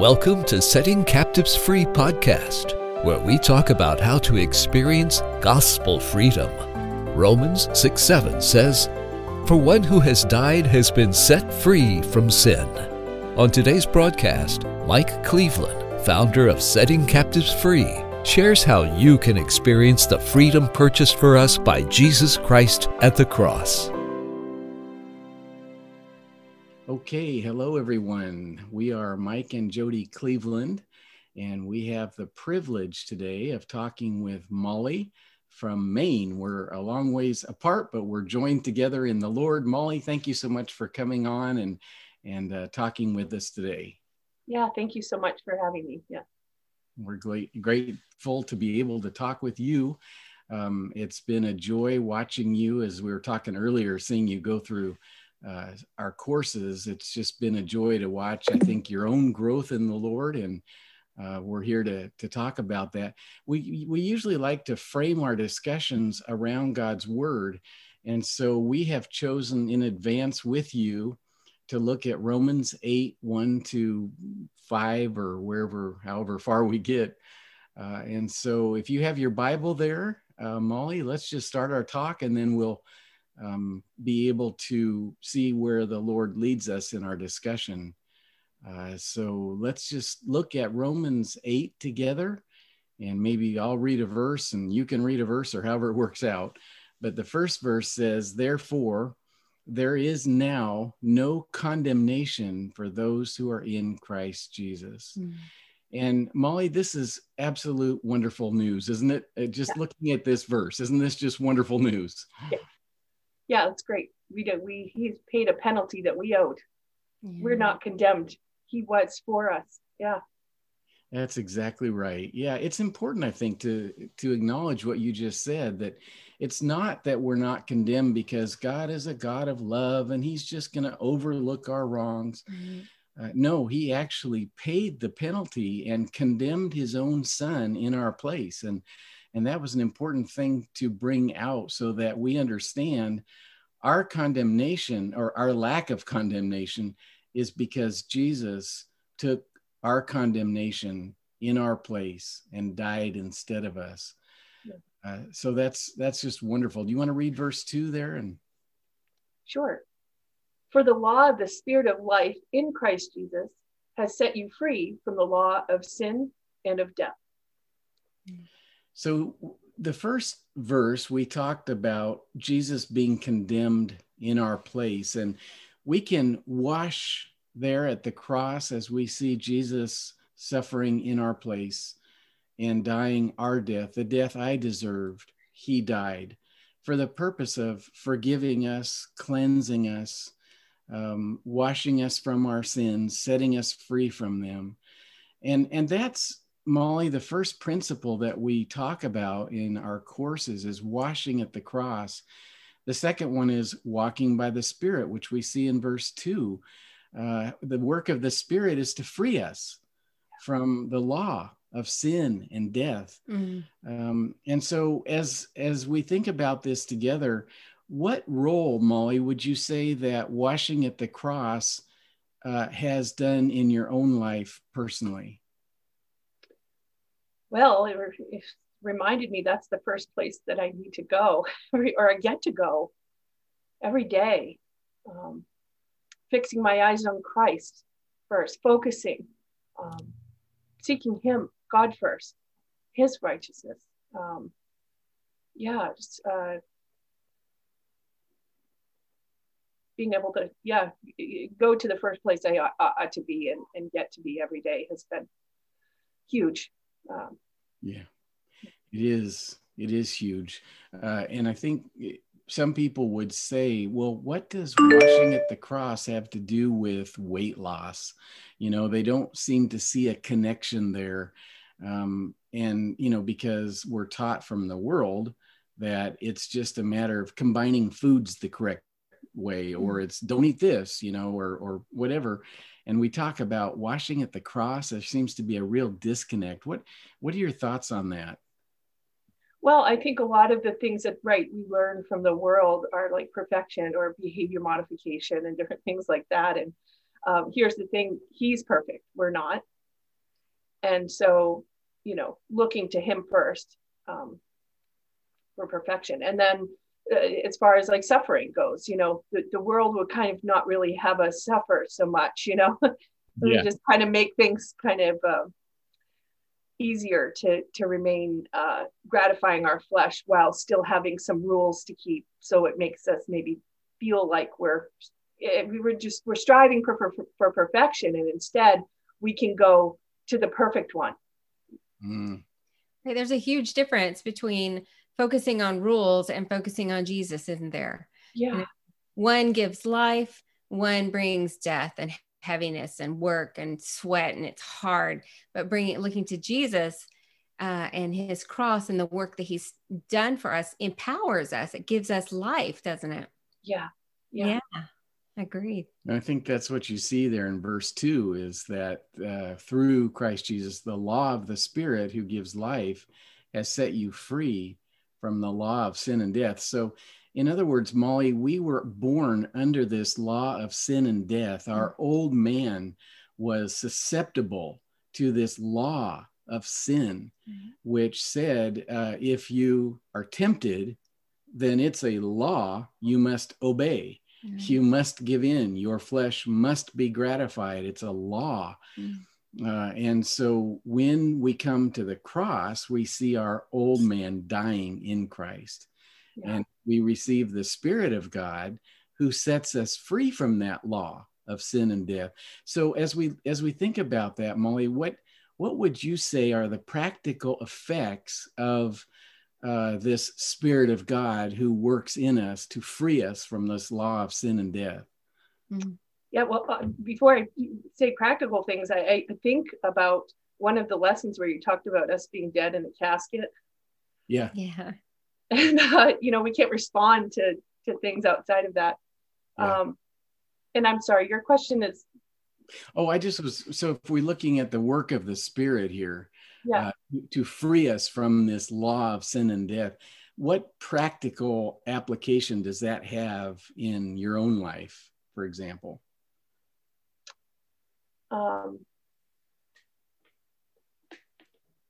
Welcome to Setting Captives Free podcast, where we talk about how to experience gospel freedom. Romans 6 7 says, For one who has died has been set free from sin. On today's broadcast, Mike Cleveland, founder of Setting Captives Free, shares how you can experience the freedom purchased for us by Jesus Christ at the cross. Okay, hello everyone. We are Mike and Jody Cleveland, and we have the privilege today of talking with Molly from Maine. We're a long ways apart, but we're joined together in the Lord. Molly, thank you so much for coming on and and uh, talking with us today. Yeah, thank you so much for having me. Yeah, we're great, grateful to be able to talk with you. Um, it's been a joy watching you, as we were talking earlier, seeing you go through uh, our courses. It's just been a joy to watch, I think, your own growth in the Lord. And uh, we're here to, to talk about that. We, we usually like to frame our discussions around God's word. And so we have chosen in advance with you to look at Romans 8, 1 to 5, or wherever, however far we get. Uh, and so if you have your Bible there, uh, Molly, let's just start our talk and then we'll um, be able to see where the Lord leads us in our discussion. Uh, so let's just look at Romans 8 together, and maybe I'll read a verse and you can read a verse or however it works out. But the first verse says, Therefore, there is now no condemnation for those who are in Christ Jesus. Mm. And Molly, this is absolute wonderful news, isn't it? Uh, just yeah. looking at this verse, isn't this just wonderful news? Yeah, it's great. We did. We he's paid a penalty that we owed. Yeah. We're not condemned. He was for us. Yeah. That's exactly right. Yeah, it's important, I think, to to acknowledge what you just said. That it's not that we're not condemned because God is a God of love and He's just going to overlook our wrongs. Mm-hmm. Uh, no, He actually paid the penalty and condemned His own Son in our place, and and that was an important thing to bring out so that we understand our condemnation or our lack of condemnation is because Jesus took our condemnation in our place and died instead of us. Yeah. Uh, so that's that's just wonderful. Do you want to read verse two there? And sure. For the law of the Spirit of life in Christ Jesus has set you free from the law of sin and of death. Mm. So, the first verse, we talked about Jesus being condemned in our place, and we can wash there at the cross as we see Jesus suffering in our place and dying our death, the death I deserved. He died for the purpose of forgiving us, cleansing us, um, washing us from our sins, setting us free from them. And, and that's Molly, the first principle that we talk about in our courses is washing at the cross. The second one is walking by the Spirit, which we see in verse two. Uh, the work of the Spirit is to free us from the law of sin and death. Mm. Um, and so, as as we think about this together, what role, Molly, would you say that washing at the cross uh, has done in your own life personally? Well, it, it reminded me that's the first place that I need to go or I get to go every day. Um, fixing my eyes on Christ first, focusing, um, seeking Him, God first, His righteousness. Um, yeah, just uh, being able to, yeah, go to the first place I ought, ought to be and, and get to be every day has been huge. Um, yeah, it is. It is huge. Uh, and I think some people would say, well, what does washing at the cross have to do with weight loss? You know, they don't seem to see a connection there. Um, and, you know, because we're taught from the world that it's just a matter of combining foods the correct way, or mm. it's don't eat this, you know, or, or whatever. And we talk about washing at the cross there seems to be a real disconnect. What what are your thoughts on that? Well i think a lot of the things that right we learn from the world are like perfection or behavior modification and different things like that. And um, here's the thing he's perfect we're not. And so you know looking to him first um, for perfection. And then as far as like suffering goes you know the, the world would kind of not really have us suffer so much you know we yeah. just kind of make things kind of uh, easier to to remain uh, gratifying our flesh while still having some rules to keep so it makes us maybe feel like we're eh, we were just we're striving for, for, for perfection and instead we can go to the perfect one mm. right, there's a huge difference between focusing on rules and focusing on jesus isn't there. Yeah. One gives life one brings death and heaviness and work and sweat and it's hard. But bringing looking to jesus uh, and his cross and the work that he's done for us empowers us. It gives us life doesn't it? Yeah. Yeah, yeah. Agreed. I think that's what you see there in verse two is that uh, through Christ Jesus, the law of the Spirit who gives life has set you free from the law of sin and death. So in other words, Molly, we were born under this law of sin and death. Our mm-hmm. old man was susceptible to this law of sin, mm-hmm. which said uh, if you are tempted, then it's a law you must obey. Mm-hmm. You must give in. Your flesh must be gratified. It's a law. Mm-hmm. Uh, and so when we come to the cross, we see our old man dying in Christ. Yeah. And we receive the Spirit of God who sets us free from that law of sin and death. So as we as we think about that, Molly, what what would you say are the practical effects of uh, this Spirit of God who works in us to free us from this law of sin and death? Mm-hmm. Yeah, well, uh, before I say practical things, I, I think about one of the lessons where you talked about us being dead in the casket. Yeah. Yeah and uh, you know we can't respond to to things outside of that yeah. um and i'm sorry your question is oh i just was so if we're looking at the work of the spirit here yeah. Uh, to free us from this law of sin and death what practical application does that have in your own life for example um,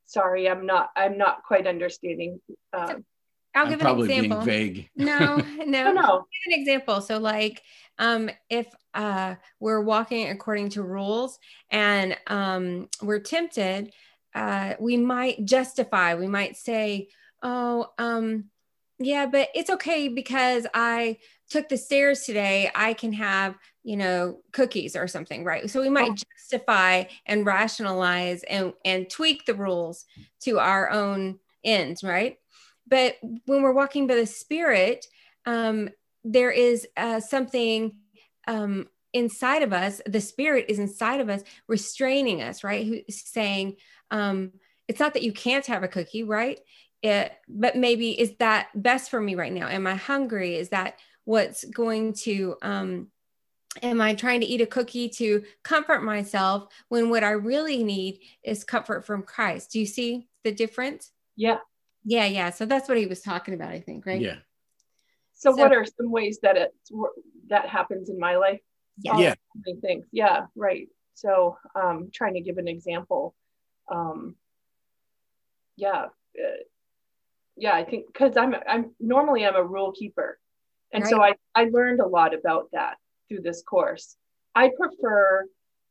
sorry i'm not i'm not quite understanding um, I'll I'm give an example. vague. No, no, no. Give an example. So, like, um, if uh, we're walking according to rules and um, we're tempted, uh, we might justify. We might say, "Oh, um, yeah, but it's okay because I took the stairs today. I can have, you know, cookies or something, right?" So we might justify and rationalize and and tweak the rules to our own ends, right? But when we're walking by the Spirit, um, there is uh, something um, inside of us. The Spirit is inside of us, restraining us, right? Who's saying, um, it's not that you can't have a cookie, right? It, but maybe is that best for me right now? Am I hungry? Is that what's going to um, am I trying to eat a cookie to comfort myself when what I really need is comfort from Christ? Do you see the difference? Yeah, yeah, yeah. So that's what he was talking about, I think, right? Yeah. So, so what are some ways that it that happens in my life? Yeah. yeah. Things. Yeah. Right. So, um, trying to give an example. Um, yeah. Uh, yeah, I think because I'm I'm normally I'm a rule keeper, and right. so I I learned a lot about that through this course. I prefer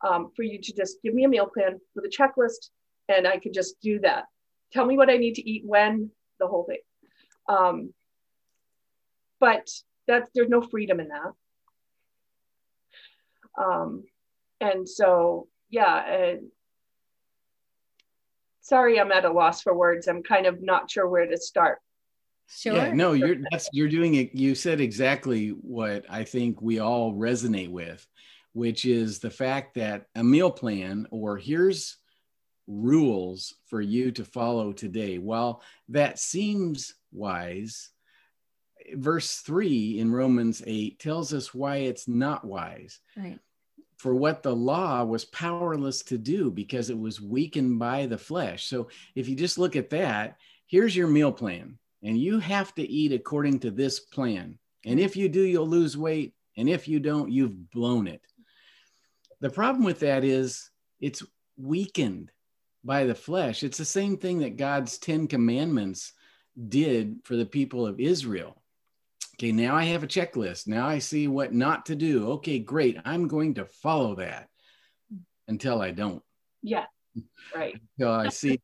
um, for you to just give me a meal plan with a checklist, and I could just do that tell me what I need to eat when, the whole thing. Um, but that's there's no freedom in that. Um, and so yeah, sorry, I'm at a loss for words. I'm kind of not sure where to start. Sure. Yeah, no, you're that's you're doing it. You said exactly what I think we all resonate with, which is the fact that a meal plan or here's rules for you to follow today. While that seems wise, verse 3 in Romans 8 tells us why it's not wise. Right. For what the law was powerless to do because it was weakened by the flesh. So if you just look at that, here's your meal plan, and you have to eat according to this plan. And if you do, you'll lose weight. And if you don't, you've blown it. The problem with that is it's weakened by the flesh. It's the same thing that God's 10 commandments did for the people of Israel. Okay, now I have a checklist. Now I see what not to do. Okay, great. I'm going to follow that until I don't. Yeah, right. Until I see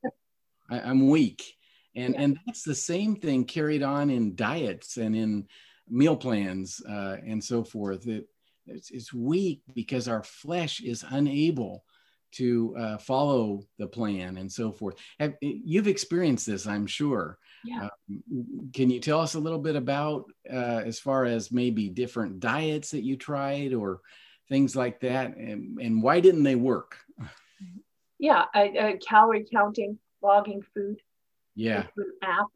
I, am weak. And, yeah. and that's the same thing carried on in diets and in meal plans uh, and so forth. It, it's, it's weak because our flesh is unable to uh, follow the plan and so forth. Have, you've experienced this, I'm sure. Yeah. Um, can you tell us a little bit about uh, as far as maybe different diets that you tried or things like that, and, and why didn't they work? Yeah, I, I, calorie counting, logging food. Yeah. Food app.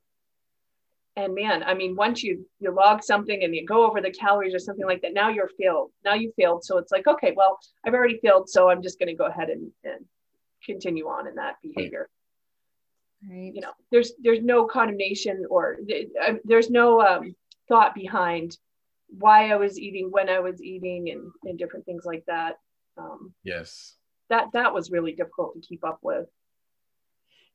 And man, I mean, once you you log something and you go over the calories or something like that, now you're failed. Now you failed. So it's like, okay, well, I've already failed, so I'm just going to go ahead and, and continue on in that behavior. Right. You know, there's there's no condemnation or there's no um, thought behind why I was eating, when I was eating, and and different things like that. Um, yes. That that was really difficult to keep up with.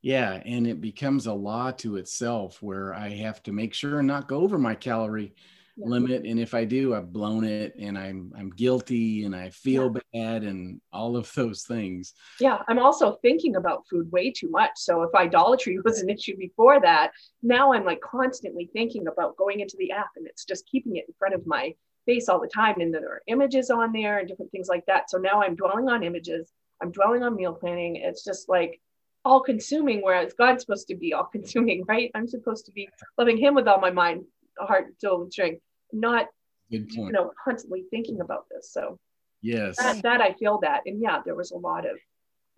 Yeah, and it becomes a law to itself where I have to make sure and not go over my calorie yeah. limit and if i do i've blown it and i'm i'm guilty and i feel yeah. bad and all of those things yeah i'm also thinking about food way too much so if idolatry was an issue before that now i'm like constantly thinking about going into the app and it's just keeping it in front of my face all the time and there are images on there and different things like that so now i'm dwelling on images i'm dwelling on meal planning it's just like all consuming whereas god's supposed to be all consuming right i'm supposed to be loving him with all my mind heart, soul, and strength, not you know constantly thinking about this. So yes, that, that I feel that, and yeah, there was a lot of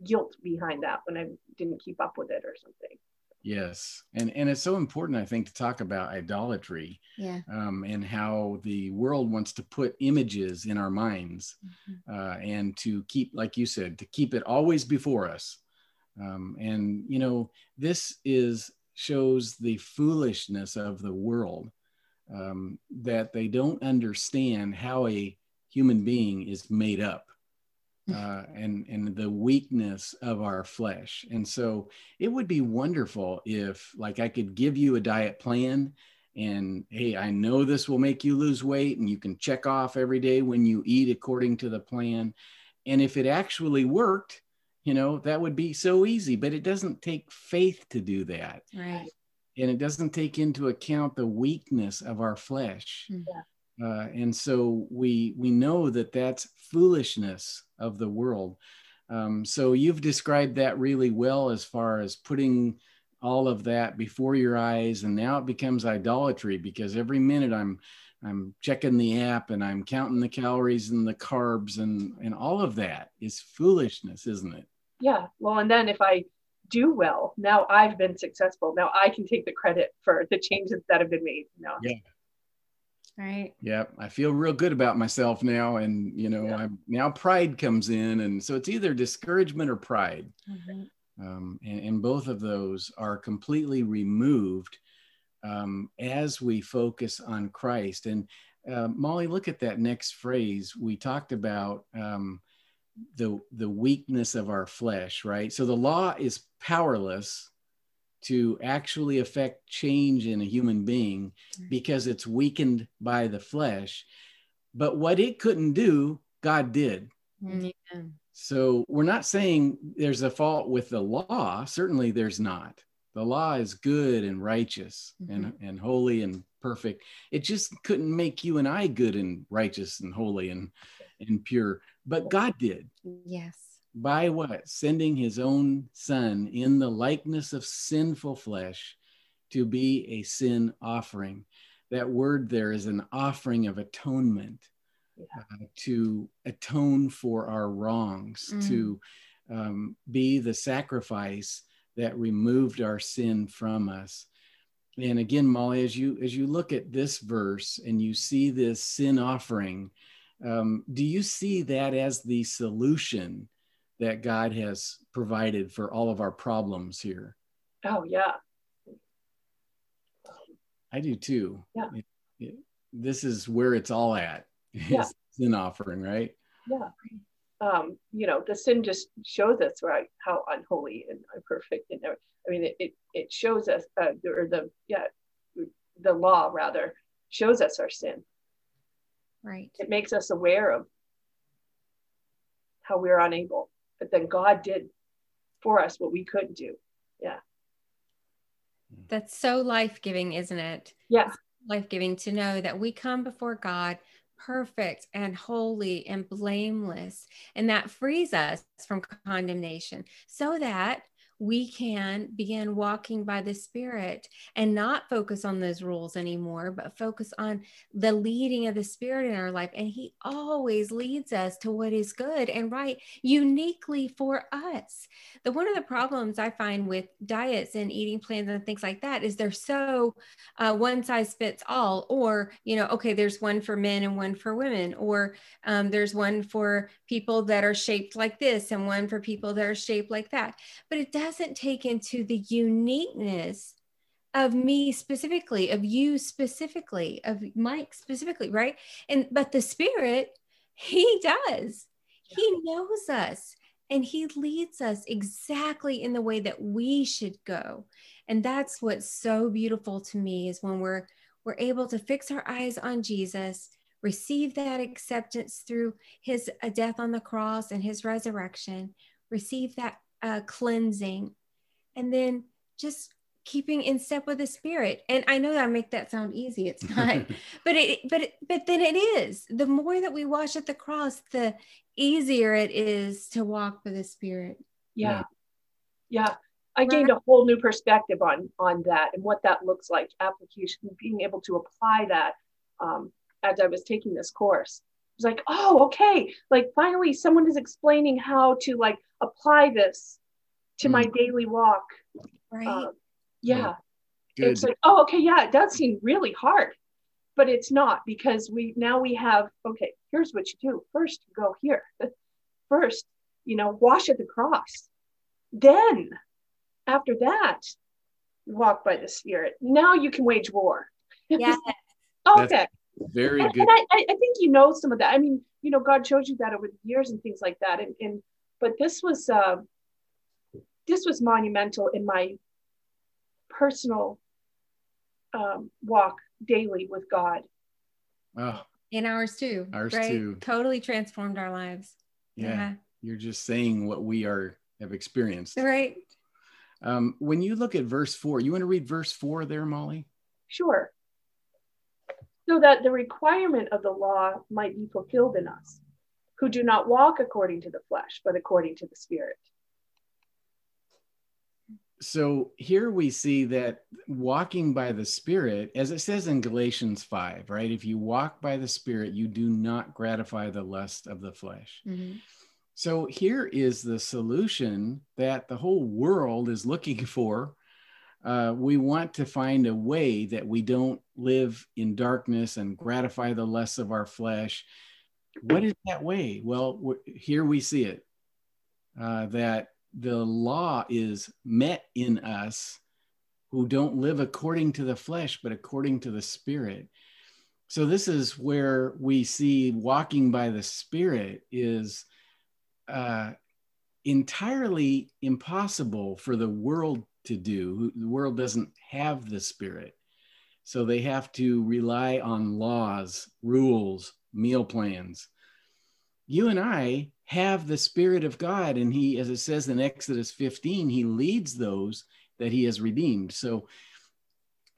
guilt behind that when I didn't keep up with it or something. Yes, and and it's so important, I think, to talk about idolatry, yeah, um, and how the world wants to put images in our minds, mm-hmm. uh, and to keep, like you said, to keep it always before us. Um, and you know, this is shows the foolishness of the world um, that they don't understand how a human being is made up uh, and and the weakness of our flesh. And so it would be wonderful if like i could give you a diet plan and hey i know this will make you lose weight and you can check off every day when you eat according to the plan. And if it actually worked you know that would be so easy but it doesn't take faith to do that. Right. And it doesn't take into account the weakness of our flesh. Yeah. uh, and so we we know that that's foolishness of the world. Um, so you've described that really well as far as putting all of that before your eyes and now it becomes idolatry because every minute i'm i'm checking the app and i'm counting the calories and the carbs and and all of that is foolishness isn't it yeah well and then if i do well now i've been successful. Now i can take the credit for the changes that have been made you know? Yeah. Right. Yeah i feel real good about myself now and you know yeah. i'm now pride comes in and so it's either discouragement or pride. Mm-hmm. um, and, and, both of those are completely removed um, as we focus on christ. And uh, molly look at that next phrase we talked about um, the the weakness of our flesh right? So the law is powerless to actually affect change in a human being because it's weakened by the flesh. But what it couldn't do god did. Yeah. so we're not saying there's a fault with the law. Certainly there's not. The law is good and righteous mm-hmm. and, and holy and perfect. It just couldn't make you and i good and righteous and holy and and pure but God did. Yes. By what? Sending his own son in the likeness of sinful flesh to be a sin offering. That word there is an offering of atonement yeah. uh, to atone for our wrongs, mm. to um, be the sacrifice that removed our sin from us. And again, Molly, as you as you look at this verse and you see this sin offering, um, do you see that as the solution that God has provided for all of our problems here? Oh, yeah. I do too. Yeah. It, it, this is where it's all at. Yeah. sin offering, right? Yeah. um, you know, the sin just shows us right how unholy and imperfect and I mean, it, it, it shows us, uh, or the, yeah, the law rather shows us our sin. Right. It makes us aware of how we're unable, but then God did for us what we couldn't do. Yeah. That's so life giving, isn't it? Yeah. Life giving to know that we come before God perfect and holy and blameless. And that frees us from condemnation so that we can begin walking by the Spirit and not focus on those rules anymore, but focus on the leading of the Spirit in our life. And He always leads us to what is good and right, uniquely for us. The one of the problems I find with diets and eating plans and things like that is they're so uh, one size fits all, or, you know, okay, there's one for men and one for women, or um, there's one for people that are shaped like this and one for people that are shaped like that. But it does doesn't take into the uniqueness of me specifically, of you specifically, of Mike specifically, right? And but the spirit, he does. He knows us and he leads us exactly in the way that we should go. And that's what's so beautiful to me is when we're we're able to fix our eyes on Jesus, receive that acceptance through his uh, death on the cross and his resurrection, receive that uh, cleansing, and then just keeping in step with the spirit. And i know that I make that sound easy it's not but it but it, but then it is. The more that we wash at the cross the easier it is to walk with the spirit. Yeah. Yeah. I gained a whole new perspective on on that and what that looks like application being able to apply that um, as i was taking this course. it was like oh okay like finally someone is explaining how to like apply this to mm. my daily walk. Right. Uh, yeah. Good. It's like, oh, okay, yeah, it does seem really hard, but it's not because we now we have, okay, here's what you do. First, you go here. First, you know, wash at the cross. Then, after that, walk by the Spirit. Now you can wage war. Yeah. okay. That's very and, good. And I, I think you know some of that. I mean, you know, God showed you that over the years and things like that. And, and but this was uh, this was monumental in my personal um, walk daily with God. Oh, in ours too. Ours right? too. Totally transformed our lives. Yeah. yeah. You're just saying what we are have experienced. Right. Um, when you look at verse four, you want to read verse four there, Molly? Sure. So that the requirement of the law might be fulfilled in us, who do not walk according to the flesh, but according to the Spirit. So here we see that walking by the spirit as it says in galatians 5 right? If you walk by the spirit you do not gratify the lust of the flesh. Mm-hmm. so here is the solution that the whole world is looking for uh, we want to find a way that we don't live in darkness and gratify the lusts of our flesh what is that way well here we see it uh, that the law is met in us who don't live according to the flesh, but according to the spirit. So, this is where we see walking by the spirit is uh, entirely impossible for the world to do. The world doesn't have the spirit. So, they have to rely on laws, rules, meal plans. You and I have the Spirit of God. And he, as it says in Exodus 15, he leads those that he has redeemed. So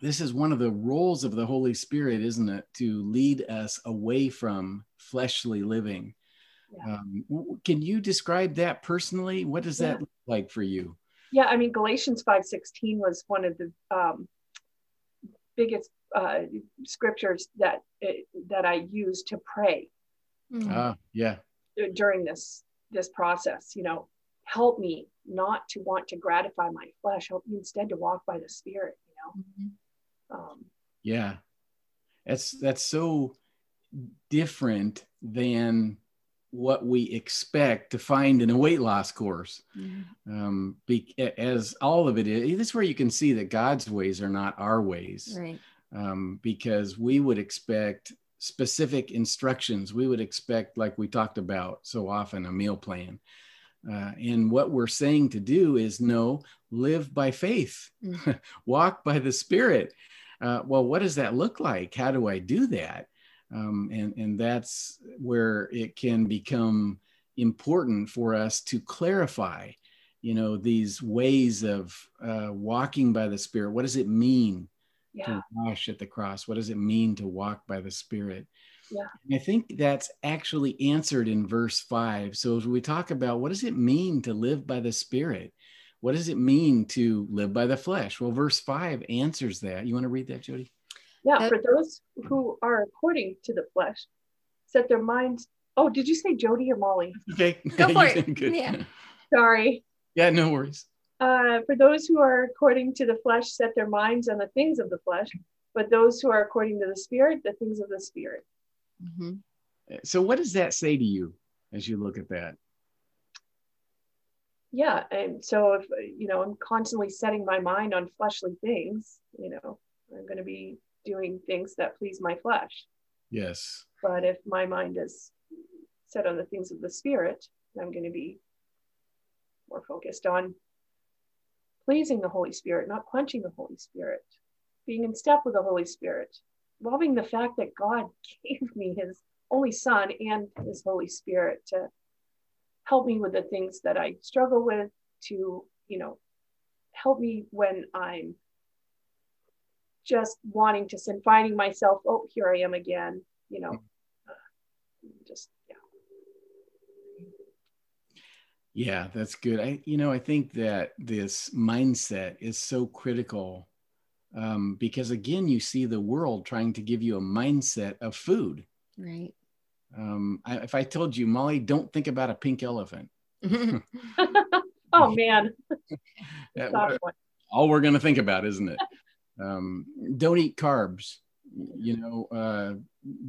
this is one of the roles of the Holy Spirit, isn't it? To lead us away from fleshly living. Yeah. Um, can you describe that personally? What does that look like for you? Yeah, I mean, Galatians 5.16 was one of the um, biggest uh, scriptures that, that I use to pray. Mm-hmm. Ah, yeah during this this process you know help me not to want to gratify my flesh help me instead to walk by the spirit you know mm-hmm. um, yeah that's that's so different than what we expect to find in a weight loss course mm-hmm. um, be, as all of it is this is where you can see that god's ways are not our ways right um, because we would expect specific instructions. We would expect, like we talked about so often, a meal plan. Uh, and what we're saying to do is no, live by faith, mm-hmm. walk by the Spirit. Uh, well, what does that look like? How do I do that? Um, and, and that's where it can become important for us to clarify, you know, these ways of uh, walking by the Spirit. What does it mean yeah. to wash at the cross? What does it mean to walk by the Spirit? Yeah. And I think that's actually answered in verse five. So as we talk about what does it mean to live by the Spirit? What does it mean to live by the flesh? Well, verse five answers that. You want to read that, Jody? Yeah, for those who are according to the flesh, set their minds. Oh, did you say Jody or Molly? Okay, go for it. Yeah. Sorry. Yeah, no worries. Uh, for those who are according to the flesh, set their minds on the things of the flesh, but those who are according to the spirit, the things of the spirit. Mm-hmm. So, what does that say to you as you look at that? Yeah, and so if you know, I'm constantly setting my mind on fleshly things. You know, I'm going to be doing things that please my flesh. Yes. But if my mind is set on the things of the spirit, I'm going to be more focused on pleasing the Holy Spirit, not quenching the Holy Spirit, being in step with the Holy Spirit, loving the fact that God gave me his only son and his Holy Spirit to help me with the things that I struggle with, to, you know, help me when I'm just wanting to sin, finding myself, oh, here I am again, you know, uh, just, yeah. Yeah, that's good. I, you know, I think that this mindset is so critical um, because again, you see the world trying to give you a mindset of food. Right. Um, I, if I told you, Molly, don't think about a pink elephant. oh man. all we're going to think about, isn't it? Um, don't eat carbs. You know, uh,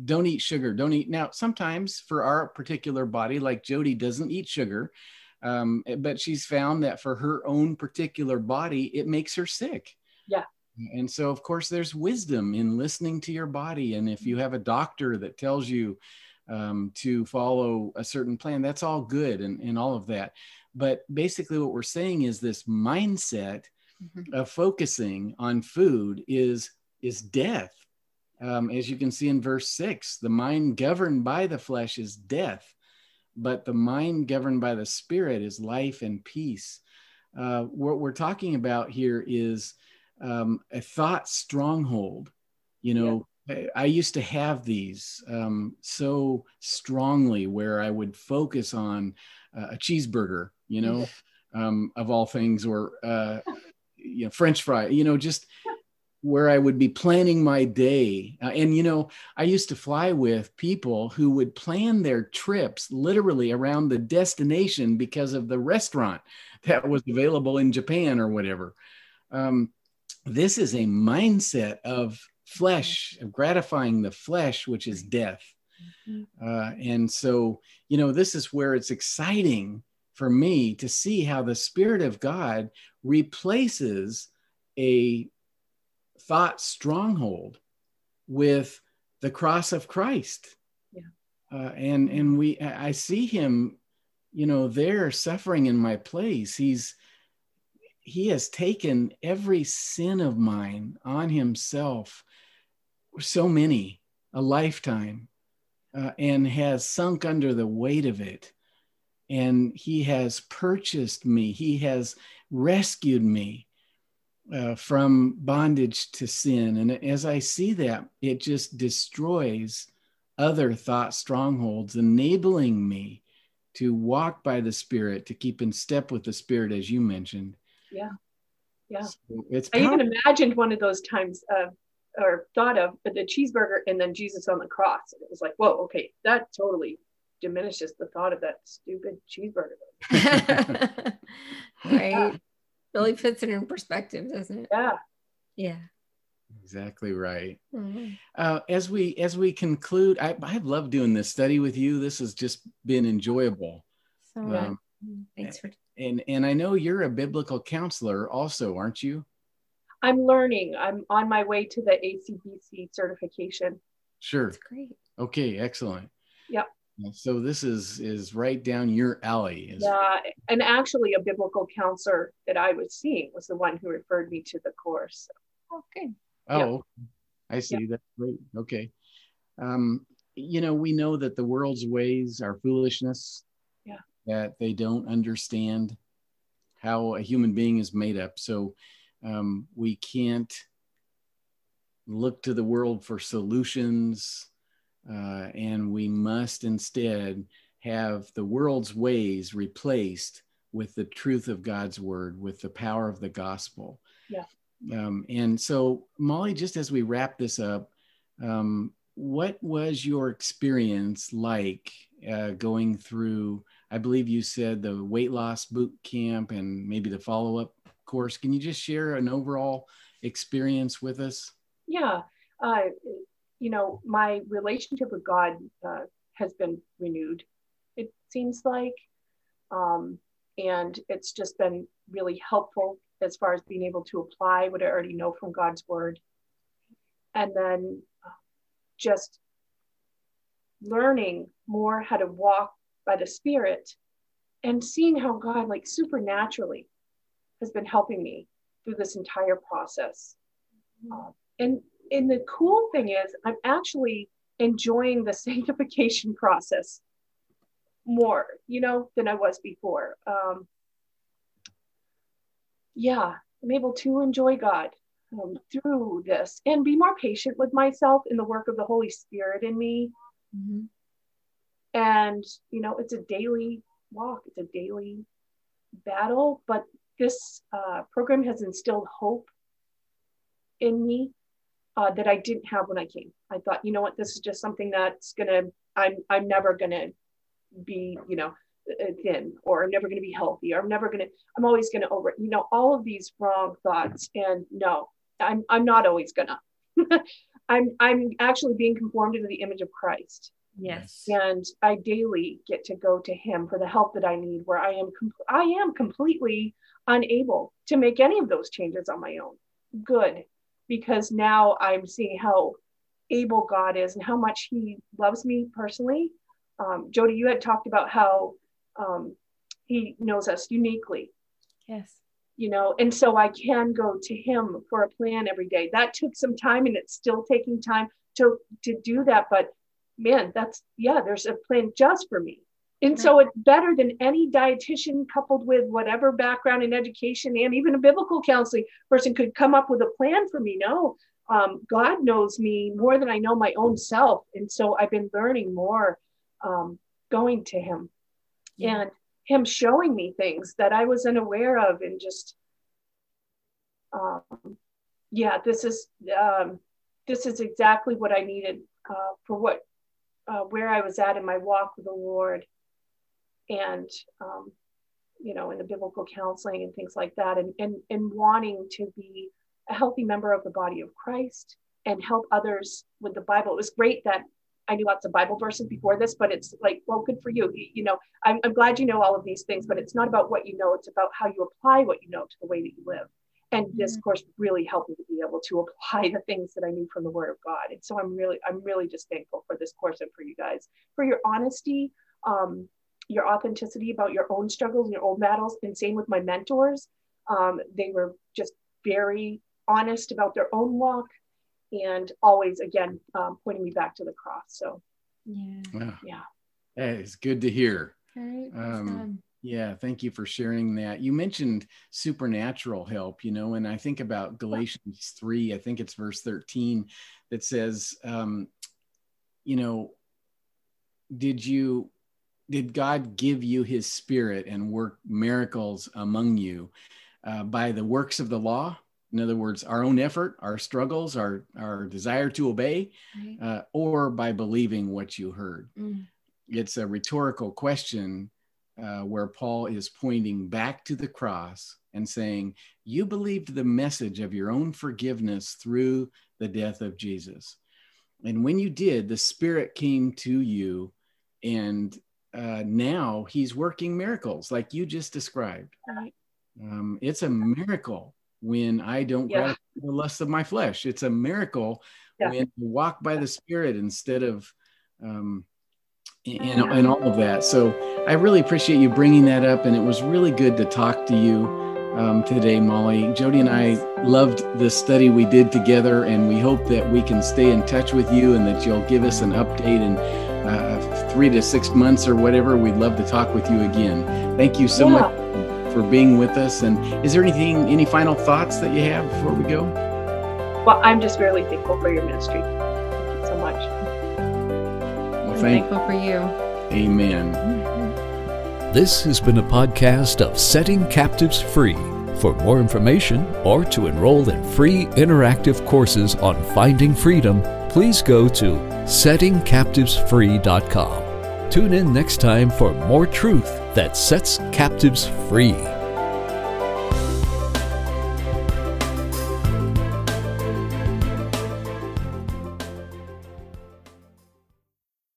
don't eat sugar. Don't eat. Now, sometimes for our particular body, like Jody doesn't eat sugar, um, but she's found that for her own particular body, it makes her sick. Yeah. And so, of course, there's wisdom in listening to your body. And if you have a doctor that tells you um, to follow a certain plan, that's all good and, and all of that. But basically, what we're saying is this mindset mm-hmm. of focusing on food is is death. Um, as you can see in verse six, the mind governed by the flesh is death, but the mind governed by the spirit is life and peace. Uh, what we're talking about here is um, a thought stronghold. You know, yeah. I, I, used to have these um, so strongly where I would focus on uh, a cheeseburger, you know, um, of all things, or uh, you know, French fry, you know, just where I would be planning my day. Uh, and, you know, I used to fly with people who would plan their trips literally around the destination because of the restaurant that was available in Japan or whatever. Um, this is a mindset of flesh, of gratifying the flesh, which is death. Mm-hmm. Uh, and so, you know, this is where it's exciting for me to see how the Spirit of God replaces a thought stronghold with the cross of Christ. Yeah. Uh, and and we I see him, you know, there suffering in my place. He's he has taken every sin of mine on himself, so many, a lifetime, uh, and has sunk under the weight of it. And he has purchased me, he has rescued me uh, from bondage to sin. And as I see that, it just destroys other thought strongholds, enabling me to walk by the Spirit, to keep in step with the Spirit, as you mentioned. Yeah. Yeah. So it's i even imagined one of those times uh, or thought of but the cheeseburger and then jesus on the cross. And it was like whoa okay that totally diminishes the thought of that stupid cheeseburger right yeah. really puts it in perspective doesn't it yeah yeah exactly right mm-hmm. uh, as we as we conclude I, i've loved doing this study with you this has just been enjoyable so um, thanks for and and I know you're a biblical counselor also, aren't you? I'm learning. I'm on my way to the ACBC certification. Sure. That's great. Okay, excellent. Yep. So this is is right down your alley. Is Yeah, and actually, a biblical counselor that I was seeing was the one who referred me to the course. Oh, good. Oh, I see. That's great. Okay. Um, you know, we know that the world's ways are foolishness. Yeah. That they don't understand how a human being is made up. So um, we can't look to the world for solutions, uh, and we must instead have the world's ways replaced with the truth of God's word, with the power of the gospel. Yeah. Um, and so, Molly, just as we wrap this up, um, what was your experience like uh, going through? I believe you said the weight loss boot camp and maybe the follow up course. Can you just share an overall experience with us? Yeah, uh, you know, my relationship with God uh, has been renewed. It seems like, um, and it's just been really helpful as far as being able to apply what I already know from God's word. And then just learning more how to walk by the Spirit and seeing how God, like supernaturally, has been helping me through this entire process. Uh, and and the cool thing is, I'm actually enjoying the sanctification process more, you know, than I was before. Um, yeah, I'm able to enjoy God um, through this and be more patient with myself in the work of the Holy Spirit in me. Mm-hmm. And, you know, it's a daily walk, it's a daily battle, but this uh, program has instilled hope in me uh, that I didn't have when I came. I thought, you know what, this is just something that's gonna, I'm, I'm never gonna be, you know, thin or I'm never to be healthy or I'm never to I'm always to over you know all of these wrong thoughts and no I'm I'm not always to I'm I'm actually being conformed into the image of Christ Yes. and I daily get to go to him for the help that I need where I am com- I am completely unable to make any of those changes on my own good because now I'm seeing how able God is and how much he loves me personally um, Jody, you had talked about how um, he knows us uniquely, Yes. you know, and so I can go to him for a plan every day. That took some time, and it's still taking time to to do that. But man, that's yeah, there's a plan just for me. And so it's better than any dietitian coupled with whatever background in education and even a biblical counseling person could come up with a plan for me. No, um, God knows me more than I know my own self. And so I've been learning more um, going to Him Yeah. and Him showing me things that I was unaware of and just, um, yeah, this is um, this is exactly what I needed uh, for what uh, where I was at in my walk with the Lord, and um, you know, in the biblical counseling and things like that, and and and wanting to be a healthy member of the body of Christ and help others with the Bible. It was great that I knew lots of Bible verses before this, but it's like, well, good for you. You, know, I'm, I'm glad you know all of these things, but it's not about what you know, it's about how you apply what you know to the way that you live. And this course really helped me to be able to apply the things that I knew from the Word of God. And so I'm really, I'm really just thankful for this course and for you guys, for your honesty, um, your authenticity about your own struggles and your own battles. And same with my mentors. Um, they were just very honest about their own walk and always again um, pointing me back to the cross so Yeah. Wow. yeah it's good to hear. Right. Um, Yeah, thank you for sharing that. You mentioned supernatural help, you know, and I think about Galatians 3, I think it's verse 13, that says, um, you know, did you, did God give you his spirit and work miracles among you uh, by the works of the law? In other words, our own effort, our struggles, our, our desire to obey, Right. uh, or by believing what you heard? Mm. it's a rhetorical question uh, where Paul is pointing back to the cross and saying, You believed the message of your own forgiveness through the death of Jesus. And when you did, the Spirit came to you, and uh, now He's working miracles like you just described. Right. Um, it's a miracle when I don't Yeah. the lust of my flesh. It's a miracle yeah. and walk by the Spirit instead of um, and, and all of that. So I really appreciate you bringing that up, and it was really good to talk to you um, today, Molly. Jody and I loved the study we did together, and we hope that we can stay in touch with you and that you'll give us an update in uh, three to six months or whatever. We'd love to talk with you again. Thank you so yeah. much for being with us. And is there anything, any final thoughts that you have before we go? Well, I'm just really thankful for your ministry. Thank you so much. Well, thank, thankful for you. Amen. This has been a podcast of Setting Captives Free. For more information or to enroll in free interactive courses on finding freedom, please go to settingcaptivesfree.com. Tune in next time for more truth that sets captives free.